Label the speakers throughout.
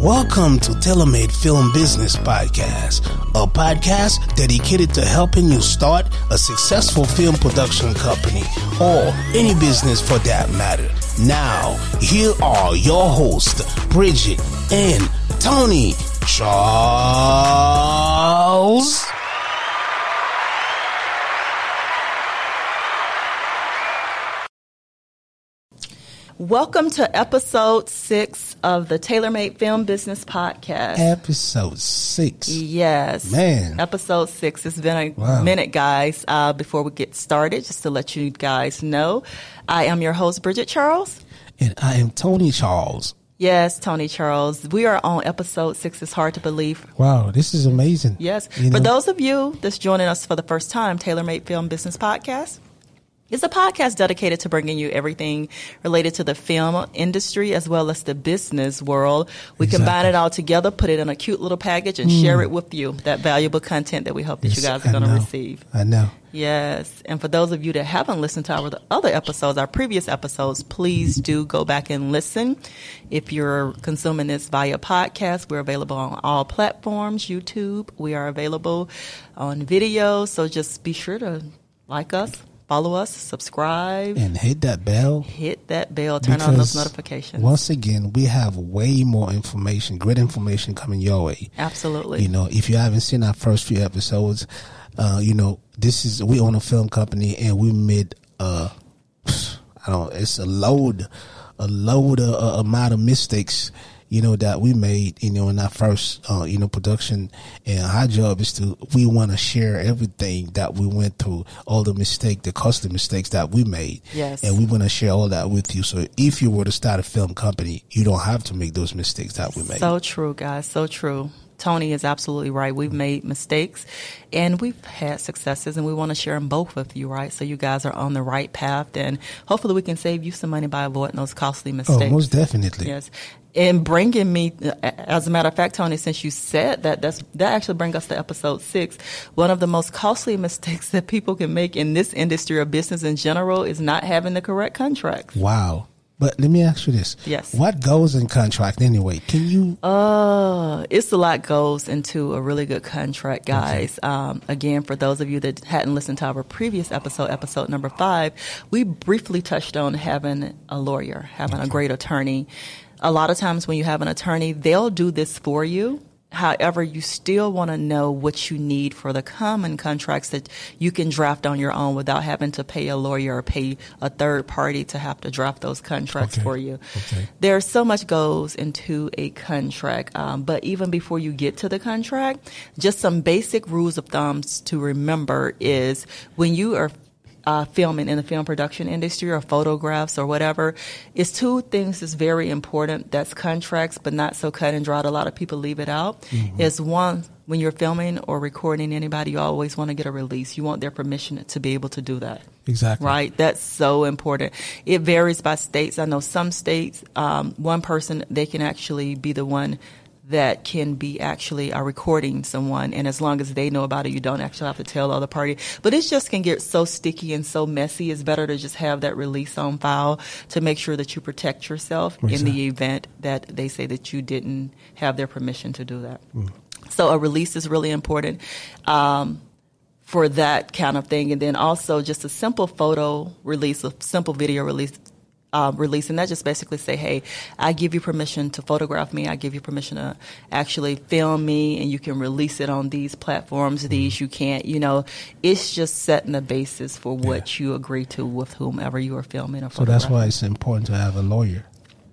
Speaker 1: Welcome to TaylorMade Film Business Podcast, a podcast dedicated to helping you start a successful film production company or any business for that matter. Now, here are your hosts, Bridget and Tony Charles.
Speaker 2: Welcome to episode six of the TaylorMade Film Business Podcast.
Speaker 1: Episode six.
Speaker 2: Yes.
Speaker 1: Man.
Speaker 2: Episode six. It's been a
Speaker 1: Wow.
Speaker 2: minute, guys. Uh, before we get started, just to let you guys know, I am your host, Bridget Charles.
Speaker 1: And I am Tony Charles.
Speaker 2: Yes, Tony Charles. We are on episode six. It's hard to believe.
Speaker 1: Wow, this is amazing.
Speaker 2: Yes.
Speaker 1: You
Speaker 2: For
Speaker 1: know-
Speaker 2: those of you that's joining us for the first time, TaylorMade Film Business Podcast is a podcast dedicated to bringing you everything related to the film industry as well as the business world. We combine it all together, put it in a cute little package, and share mm. it with you. That valuable content that we hope that you guys are going to receive.
Speaker 1: I know.
Speaker 2: Yes. And for those of you that haven't listened to our other episodes, our previous episodes, please do go back and listen. If you're consuming this via podcast, we're available on all platforms, YouTube. We are available on video. So just be sure to like us, follow us, subscribe,
Speaker 1: And hit that bell.
Speaker 2: hit that bell, turn on those notifications.
Speaker 1: Once again, we have way more information, great information coming your way.
Speaker 2: Absolutely.
Speaker 1: You know, if you haven't seen our first few episodes, uh, you know, this is we own a film company and we made uh I don't it's a load a load of uh, amount of mistakes, you know, that we made, you know, in our first uh, you know, production and our job is to we want to share everything that we went through, all the mistake, the costly mistakes that we made.
Speaker 2: Yes.
Speaker 1: And we want to share all that with you. So if you were to start a film company, you don't have to make those mistakes that we made.
Speaker 2: So true, guys. So true. Tony is absolutely right. We've made mistakes and we've had successes, and we want to share them both with you, right? So you guys are on the right path, and hopefully we can save you some money by avoiding those costly mistakes.
Speaker 1: oh, most definitely.
Speaker 2: Yes. And bringing me, as a matter of fact, Tony, since you said that, that's, that actually brings us to episode six. One of the most costly mistakes that people can make in this industry or business in general is not having the correct contracts.
Speaker 1: Wow. But let me ask you this.
Speaker 2: Yes.
Speaker 1: What goes in contract anyway? Can you
Speaker 2: Uh, it's a lot goes into a really good contract, guys. Um, again, for those of you that hadn't listened to our previous episode, episode number five, we briefly touched on having a lawyer, having a great attorney. A lot of times when you have an attorney, they'll do this for you. However, you still want to know what you need for the common contracts that you can draft on your own without having to pay a lawyer or pay a third party to have to draft those contracts
Speaker 1: Okay.
Speaker 2: for you.
Speaker 1: Okay.
Speaker 2: There's so much goes into a contract, um, but even before you get to the contract, just some basic rules of thumbs to remember is when you are uh, filming in the film production industry or photographs or whatever, is two things that's very important. That's contracts, but not so cut and dried. A lot of people leave it out. Is one when you're filming or recording anybody, you always want to get a release. You want their permission to be able to do that.
Speaker 1: exactly
Speaker 2: Right, that's so important. It varies by states. I know some states, um, one person they can actually be the one that can be actually uh, recording someone, and as long as they know about it, you don't actually have to tell the other party. But it just can get so sticky and so messy. It's better to just have that release on file to make sure that you protect yourself in
Speaker 1: Exactly.
Speaker 2: the event that they say that you didn't have their permission to do that. So a release is really important. Um, for that kind of thing. And then also just a simple photo release, a simple video release. Uh, release and that just basically say, hey, I give you permission to photograph me. I give you permission to actually film me, and you can release it on these platforms.
Speaker 1: Mm-hmm.
Speaker 2: These you can't. You know, it's just setting the basis for what you agree to with whomever you are filming or
Speaker 1: so that's why it's important to have a lawyer.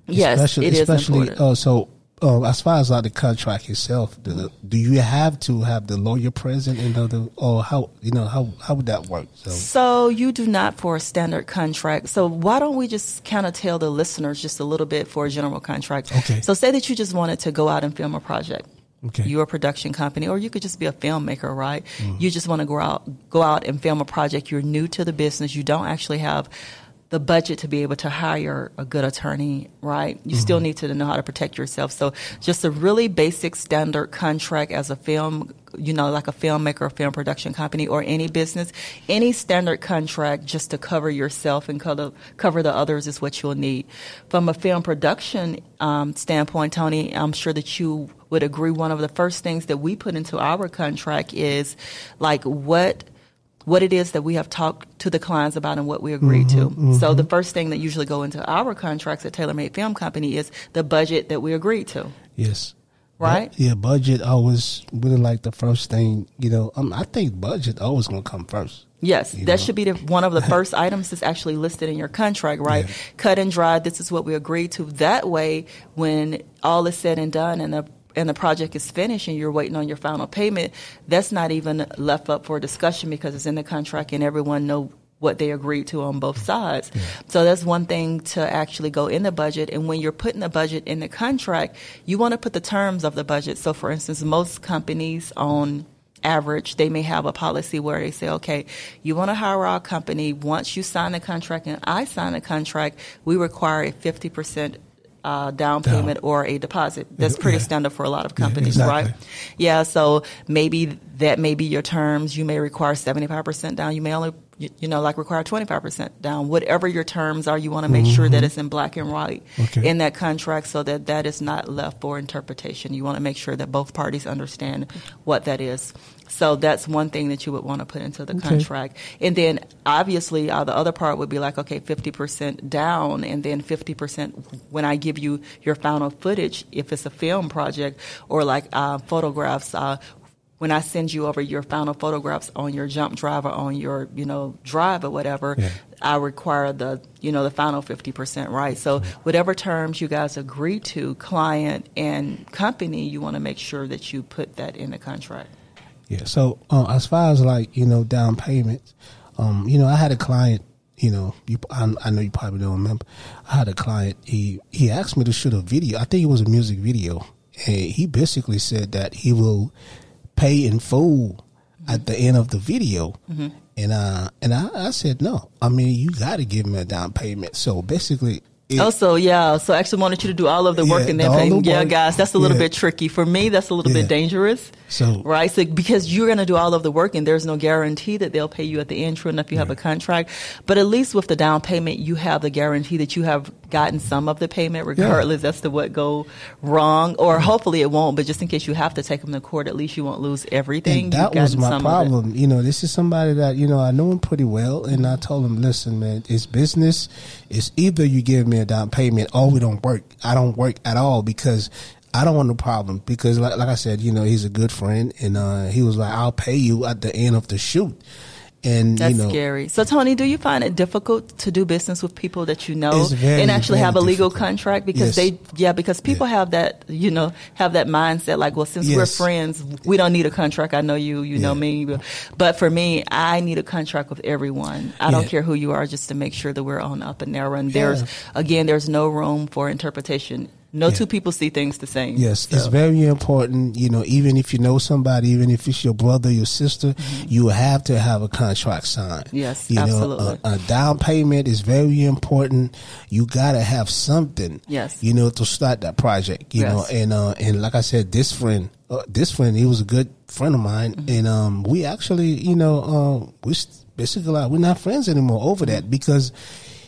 Speaker 2: Yes,
Speaker 1: especially,
Speaker 2: it is
Speaker 1: especially,
Speaker 2: important.
Speaker 1: Uh, so uh, as far as like the contract itself, the, do you have to have the lawyer present in order, or how you know how how would that work? So
Speaker 2: So you do not for a standard contract. So why don't we just kind of tell the listeners just a little bit for a general contract?
Speaker 1: Okay.
Speaker 2: So say that you just wanted to go out and film a project.
Speaker 1: Okay.
Speaker 2: You're a production company, or you could just be a filmmaker, right?
Speaker 1: Mm-hmm.
Speaker 2: You just want to go out, go out and film a project. You're new to the business. You don't actually have the budget to be able to hire a good attorney, right? You mm-hmm. still need to know how to protect yourself. So just a really basic standard contract as a film, you know, like a filmmaker or film production company or any business, any standard contract just to cover yourself and cover, cover the others is what you'll need. From a film production um, standpoint, Tony, I'm sure that you would agree one of the first things that we put into our contract is like what what it is that we have talked to the clients about and what we agreed mm-hmm, to. Mm-hmm. So the first thing that usually go into our contracts at TaylorMade Film Company is the budget that we agreed to.
Speaker 1: Yes.
Speaker 2: Right?
Speaker 1: Yeah, budget always really like the first thing, you know, um, I think budget always going to come first.
Speaker 2: Yes, that know? should be the, one of the first items that's actually listed in your contract, right? Yeah. Cut and dry, this is what we agreed to. That way, when all is said and done and the and the project is finished and you're waiting on your final payment, that's not even left up for discussion because it's in the contract and everyone know what they agreed to on both sides. Yeah. So that's one thing to actually go in the budget. And when you're putting the budget in the contract, you want to put the terms of the budget. So for instance, most companies on average, they may have a policy where they say, okay, you want to hire our company. Once you sign the contract and I sign the contract, we require a 50% uh, down payment down. or a deposit. That's pretty yeah. standard for a lot of companies, yeah, exactly. right? Yeah, so maybe that may be your terms. You may require 75% down. You may only, you, know, like require 25% down. Whatever your terms are, you want to make mm-hmm. sure that mm-hmm. it's in black and white okay. in that contract so that that is not left for interpretation. You want to make sure that both parties understand what that is. So that's one thing that you would want to put into the okay. contract. And then obviously uh, the other part would be like, okay, 50% down and then 50% when I give you your final footage, if it's a film project or like uh, photographs, uh, when I send you over your final photographs on your jump drive or on your, you know, drive or whatever, yeah. I require the, you know, the final 50%, right? So whatever terms you guys agree to, client and company, you want to make sure that you put that in the contract.
Speaker 1: Yeah. So uh, as far as like you know down payments, um, you know I had a client. You know, you, I, I, know you probably don't remember. I had a client. He he asked me to shoot a video. I think it was a music video, and he basically said that he will pay in full at the end of the video. Mm-hmm. And uh, and I, I said no. I mean, you got to give me a down payment. So basically,
Speaker 2: it, oh, so yeah. So I actually wanted you to do all of the work yeah, and then pay. Yeah, guys, that's a little yeah. bit tricky for me. That's a little yeah. bit dangerous. So right, so because you're going to do all of the work and there's no guarantee that they'll pay you at the end. True enough, you have a contract, but at least with the down payment, you have the guarantee that you have gotten some of the payment, regardless as to what go wrong, or hopefully it won't. But just in case you have to take them to court, at least you won't lose everything.
Speaker 1: And that was my problem. You know, this is somebody that you know I know him pretty well, and I told him, listen, man, it's business. It's either you give me me a down payment. or we don't work. I don't work at all because I don't want no problem because like, like I said, you know, he's a good friend and, uh, he was like, I'll pay you at the end of the shoot. And
Speaker 2: that's
Speaker 1: you know,
Speaker 2: scary. So Tony, do you find it difficult to do business with people that you know and actually have a legal difficult. contract because yes. they, yeah, because people yeah. have that, you know, have that mindset like, well, since yes. we're friends, we don't need a contract. I know you, you yeah. know me, but for me, I need a contract with everyone. I don't care who you are, just to make sure that we're on up and narrow. And there's again, there's no room for interpretation no yeah. two people see things the same.
Speaker 1: Yes, so. it's very important. You know, even if you know somebody, even if it's your brother, your sister, mm-hmm. you have to have a contract signed.
Speaker 2: Yes,
Speaker 1: you
Speaker 2: absolutely.
Speaker 1: know, a, a, down payment is very important. You got to have something.
Speaker 2: Yes,
Speaker 1: you know, to start that project. You yes. know, and uh, and like I said, this friend, uh, this friend, he was a good friend of mine, mm-hmm. and um, we actually, you know, uh, we basically like, we're not friends anymore over that because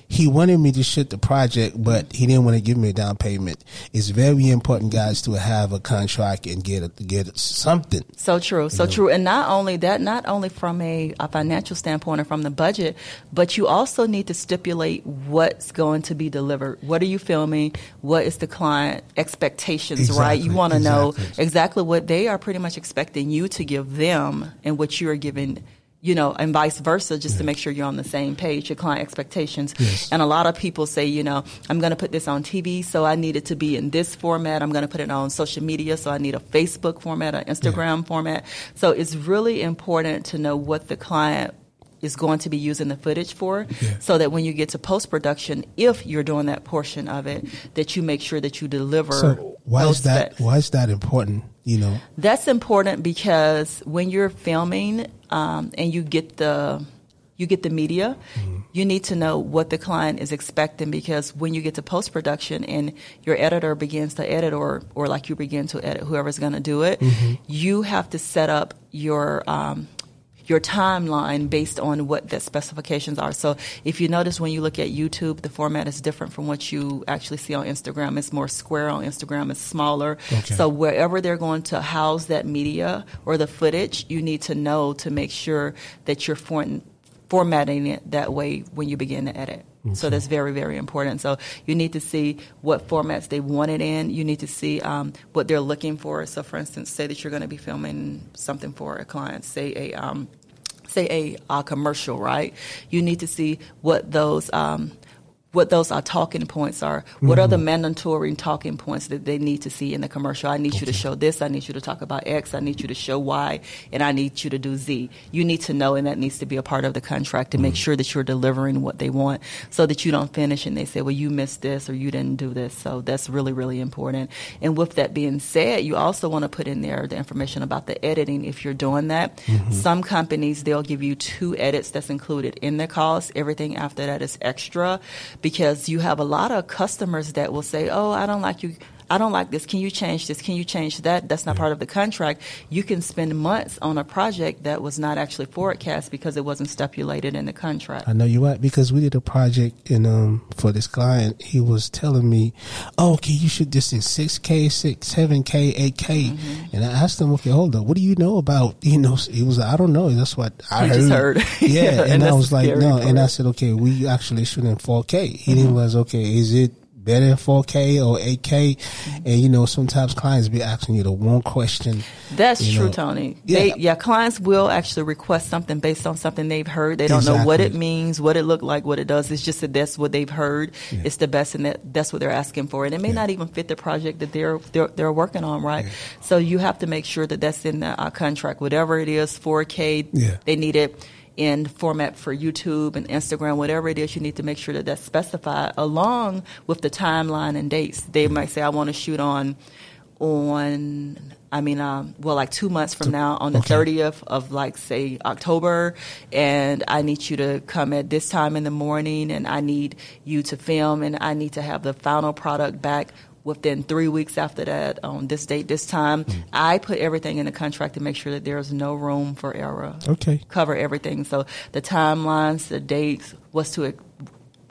Speaker 1: he wanted me to shoot the project, but he didn't want to give me a down payment. It's very important, guys, to have a contract and get a, get something.
Speaker 2: So true, so know? true, and not only that, not only from a, a financial standpoint or from the budget, but you also need to stipulate what's going to be delivered. What are you filming? What is the client expectations? Exactly, right? You want to exactly. know exactly what they are pretty much expecting you to give them, and what you are giving you know, and vice versa, just to make sure you're on the same page, your client expectations. Yes. And a lot of people say, you know, I'm going to put this on TV, so I need it to be in this format. I'm going to put it on social media, so I need a Facebook format, an Instagram yeah. format. So it's really important to know what the client is going to be using the footage for yeah. so that when you get to post production if you're doing that portion of it that you make sure that you deliver
Speaker 1: so why is that specs. why is that important you know
Speaker 2: that's important because when you're filming um, and you get the you get the media, you need to know what the client is expecting because when you get to post production and your editor begins to edit or or like you begin to edit whoever's going to do it, you have to set up your um, your timeline based on what the specifications are. So if you notice when you look at YouTube, the format is different from what you actually see on Instagram. It's more square on Instagram. It's smaller.
Speaker 1: Okay.
Speaker 2: So wherever they're going to house that media or the footage, you need to know to make sure that you're for- formatting it that way when you begin to edit. So that's very, very important. So you need to see what formats they want it in. You need to see um, what they're looking for. So, for instance, say that you're going to be filming something for a client, say a um, say a, a commercial, right? You need to see what those um, what those are talking points are. What are the mm-hmm. mandatory talking points that they need to see in the commercial? I need you to show this. I need you to talk about X. I need you to show Y, and I need you to do Z. You need to know, and that needs to be a part of the contract to make mm-hmm. sure that you're delivering what they want, so that you don't finish and they say, "Well, you missed this or you didn't do this." So that's really, really important. And with that being said, you also want to put in there the information about the editing if you're doing that. Mm-hmm. Some companies they'll give you two edits that's included in the cost. Everything after that is extra because you have a lot of customers that will say, "Oh, I don't like you." I don't like this. Can you change this? Can you change that? That's not part of the contract. You can spend months on a project that was not actually forecast because it wasn't stipulated in the contract.
Speaker 1: I know you're right because we did a project and um for this client, he was telling me, "Oh, okay, you shoot this in six K, six, seven K, eight K,"
Speaker 2: Mm-hmm.
Speaker 1: and I asked him, "Okay, hold up, what do you know about?" You know, he was, "I don't know. That's what I
Speaker 2: You
Speaker 1: heard."
Speaker 2: just heard.
Speaker 1: Yeah,
Speaker 2: Yeah,
Speaker 1: and,
Speaker 2: and
Speaker 1: I was like, "No," and I said, "Okay, we actually shoot in four K." He
Speaker 2: Mm-hmm.
Speaker 1: didn't was okay. Is it better 4K or 8K?
Speaker 2: Mm-hmm.
Speaker 1: And you know, sometimes clients be asking you the one question.
Speaker 2: That's true,
Speaker 1: know.
Speaker 2: Tony.
Speaker 1: Yeah.
Speaker 2: They, yeah, clients will actually request something based on something they've heard. They don't know what it means, what it looked like, what it does. It's just that that's what they've heard. It's the best, and that that's what they're asking for. And it may
Speaker 1: Yeah.
Speaker 2: not even fit the project that they're they're, they're working on, right?
Speaker 1: Yeah.
Speaker 2: So you have to make sure that that's in the uh, contract, whatever it is, 4K.
Speaker 1: Yeah.
Speaker 2: They need it in format for YouTube and Instagram, whatever it is, you need to make sure that that's specified along with the timeline and dates. They might say, I want to shoot on, on, I mean, um, well, like two months from now on the
Speaker 1: Okay.
Speaker 2: 30th of like, say, October, and I need you to come at this time in the morning, and I need you to film, and I need to have the final product back within three weeks after that on this date, this time. Mm. I put everything in the contract to make sure that there's no room for error
Speaker 1: Okay.
Speaker 2: cover everything. So the timelines, the dates, what's to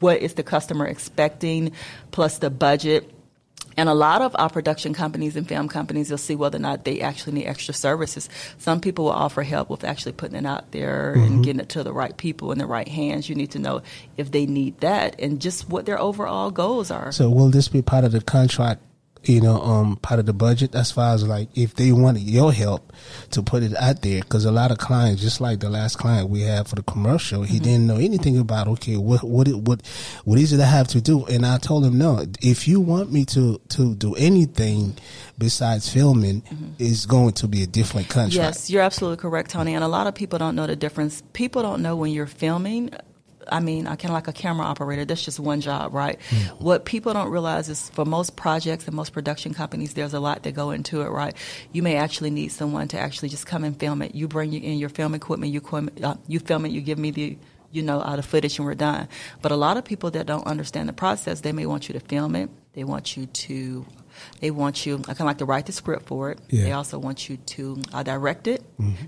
Speaker 2: what is the customer expecting, plus the budget. And a lot of our production companies and film companies, you'll see whether or not they actually need extra services. Some people will offer help with actually putting it out there and mm-hmm. getting it to the right people in the right hands. You need to know if they need that and just what their overall goals are.
Speaker 1: So will this be part of the contract? You know, um, part of the budget as far as like if they wanted your help to put it out there, because a lot of clients, just like the last client we had for the commercial, he didn't know anything about okay, what what it, what what is it I have to do? And I told him no, if you want me to to do anything besides filming, it's going to be a different contract.
Speaker 2: Yes, you're absolutely correct, Tony. And a lot of people don't know the difference. People don't know when you're filming. I mean, I kind of like a camera operator. That's just one job, right? What people don't realize is for most projects and most production companies, there's a lot that go into it, right? You may actually need someone to actually just come and film it. You bring in your film equipment, you uh, you film it, you give me the you know, out of footage and we're done. But a lot of people that don't understand the process, they may want you to film it. They want you to, they want you, I kind of like to write the script for it.
Speaker 1: Yeah.
Speaker 2: They also want you to uh, direct it.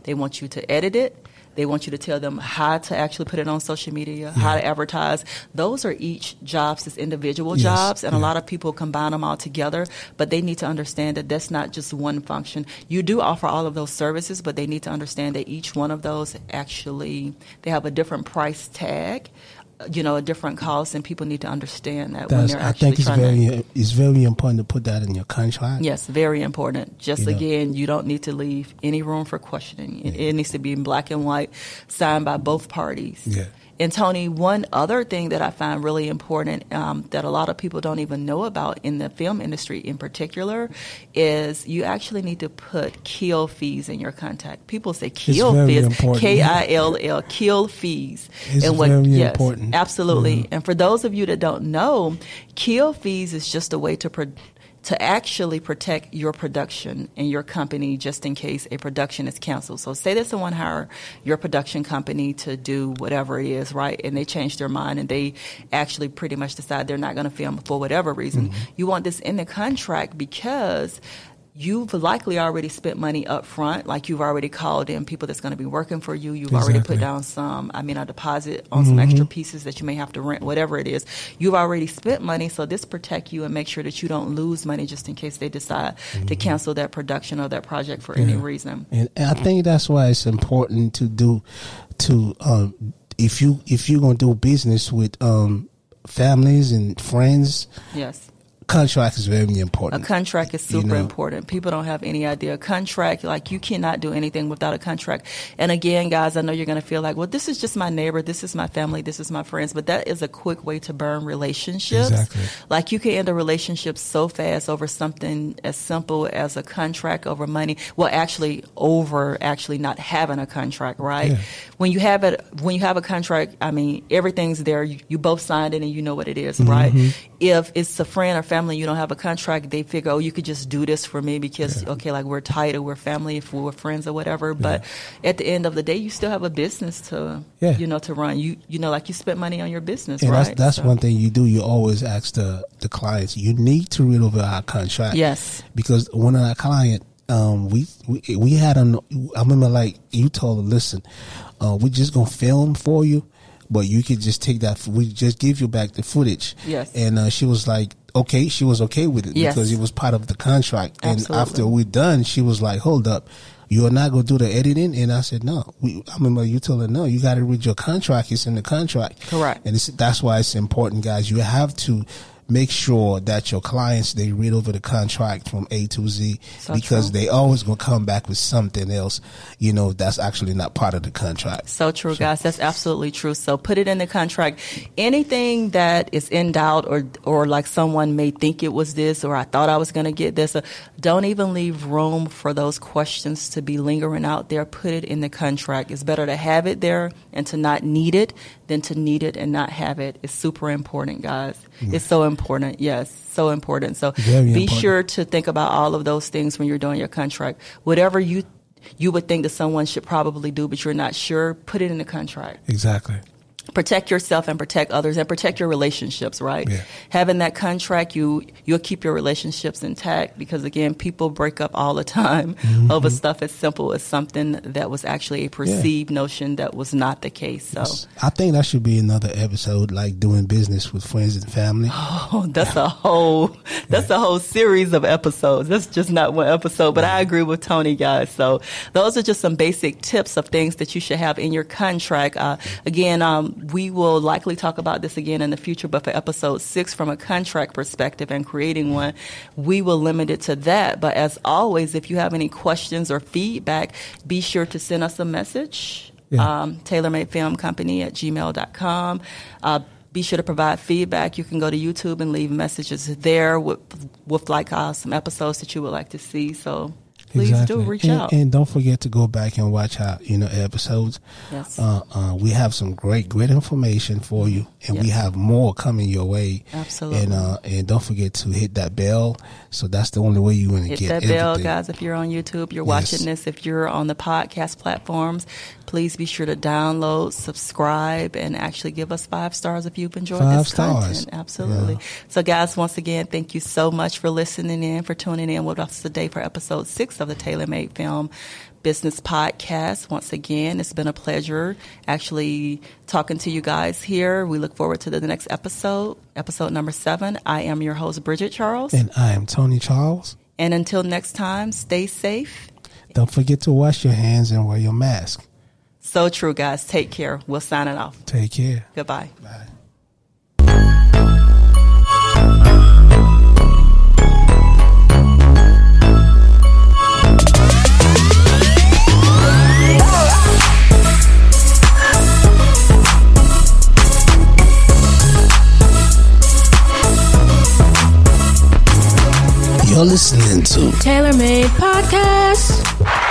Speaker 2: They want you to edit it. They want you to tell them how to actually put it on social media, how to advertise. Those are each jobs as individual
Speaker 1: Yes,
Speaker 2: jobs, and a lot of people combine them all together. But they need to understand that that's not just one function. You do offer all of those services, but they need to understand that each one of those actually they have a different price tag. You know, a different cost, and people need to understand that when they're actually I
Speaker 1: think it's
Speaker 2: trying to.
Speaker 1: very it's very important to put that in your contract.
Speaker 2: Yes, very important. Just
Speaker 1: You know.
Speaker 2: again, you don't need to leave any room for questioning. It, it needs to be in black and white, signed by both parties.
Speaker 1: Yeah.
Speaker 2: And Tony, one other thing that I find really important um, that a lot of people don't even know about in the film industry in particular is you actually need to put kill fees in your contract. People say kill fees. K I L L, kill fees.
Speaker 1: It's very important.
Speaker 2: Absolutely.
Speaker 1: Yeah.
Speaker 2: And for those of you that don't know, kill fees is just a way to pro- to actually protect your production and your company just in case a production is canceled. So say that someone hire your production company to do whatever it is, right? And they change their mind and they actually pretty much decide they're not going to film for whatever reason. Mm-hmm. You want this in the contract because you've likely already spent money up front, like you've already called in people that's going to be working for you. You've exactly. already put down some, I mean, a deposit on mm-hmm. some extra pieces that you may have to rent, whatever it is. You've already spent money, so this protect you and make sure that you don't lose money just in case they decide mm-hmm. to cancel that production or that project for yeah. any reason.
Speaker 1: And I think that's why it's important to do to um, if you if you're going to do business with um, families and friends.
Speaker 2: Yes
Speaker 1: contract is very important.
Speaker 2: A contract is super you know? important. People don't have any idea. A contract, like you cannot do anything without a contract. And again, guys, I know you're going to feel like, well, this is just my neighbor, this is my family, this is my friends, but that is a quick way to burn relationships.
Speaker 1: Exactly.
Speaker 2: Like you can end a relationship so fast over something as simple as a contract over money. Well, actually, over actually not having a contract, right? Yeah. When you have it, when you have a contract, I mean, everything's there. You, you both signed it and you know what it is, mm-hmm. right? If it's a friend or family you don't have a contract, they figure, oh, you could just do this for me because, yeah. okay, like we're tight or we're family, if we're friends or whatever. But yeah. at the end of the day, you still have a business to, yeah. you know, to run. You, you know, like you spent money on your business,
Speaker 1: and
Speaker 2: right?
Speaker 1: That's, that's so. one thing you do. You always ask the, the clients, you need to read over our contract.
Speaker 2: Yes.
Speaker 1: Because one of our client, um, we, we, we had a, I remember like you told them, listen, uh, we just gonna film for you but you could just take that. We just give you back the footage.
Speaker 2: Yes.
Speaker 1: And uh, she was like, okay. She was okay with it yes. because it was part of the contract. Absolutely. And after we're done, she was like, hold up. You are not going to do the editing? And I said, no. We, I remember you told her, no, you got to read your contract. It's in the contract.
Speaker 2: Correct.
Speaker 1: And that's why it's important, guys. You have to make sure that your clients they read over the contract from A to Z so because true. they always gonna come back with something else, you know, that's actually not part of the contract.
Speaker 2: So true, so. guys. That's absolutely true. So put it in the contract. Anything that is in doubt or or like someone may think it was this or I thought I was gonna get this, uh, don't even leave room for those questions to be lingering out there. Put it in the contract. It's better to have it there and to not need it than to need it and not have it. It's super important, guys. Mm. It's so important. Yes, so important. So Very be important. sure to think about all of those things when you're doing your contract. Whatever you you would think that someone should probably do, but you're not sure, put it in the contract.
Speaker 1: Exactly
Speaker 2: protect yourself and protect others and protect your relationships right
Speaker 1: yeah.
Speaker 2: having that contract you you'll keep your relationships intact because again people break up all the time mm-hmm. over stuff as simple as something that was actually a perceived yeah. notion that was not the case so
Speaker 1: i think that should be another episode like doing business with friends and family
Speaker 2: oh that's a whole that's yeah. a whole series of episodes that's just not one episode but i agree with tony guys so those are just some basic tips of things that you should have in your contract uh, again um, we will likely talk about this again in the future, but for episode six, from a contract perspective and creating one, we will limit it to that. But as always, if you have any questions or feedback, be sure to send us a message. Yeah. Um, TaylorMadeFilmCompany at gmail.com. Uh, be sure to provide feedback. You can go to YouTube and leave messages there with, with like uh, some episodes that you would like to see. So please exactly. do reach
Speaker 1: and,
Speaker 2: out.
Speaker 1: And don't forget to go back and watch our you know episodes.
Speaker 2: Yes.
Speaker 1: Uh, uh, we have some great great information for you, and yes. we have more coming your way.
Speaker 2: Absolutely.
Speaker 1: And uh, and don't forget to hit that bell. So that's the only way you're going to
Speaker 2: get
Speaker 1: that
Speaker 2: everything. bell, guys. If you're on YouTube, you're yes. watching this. If you're on the podcast platforms, please be sure to download, subscribe, and actually give us five stars if you've enjoyed
Speaker 1: five
Speaker 2: this
Speaker 1: stars.
Speaker 2: content. Absolutely. Yeah. So, guys, once again, thank you so much for listening in, for tuning in with us today for episode six of the Taylor Made Film Business Podcast. Once again, it's been a pleasure actually talking to you guys here. We look forward to the next episode, episode number seven. I am your host, Bridget Charles.
Speaker 1: And I am Tony Charles.
Speaker 2: And until next time, stay safe.
Speaker 1: Don't forget to wash your hands and wear your mask.
Speaker 2: So true, guys. Take care. We'll sign it off.
Speaker 1: Take care.
Speaker 2: Goodbye.
Speaker 1: Bye. You're listening to
Speaker 2: Taylor Made Podcast.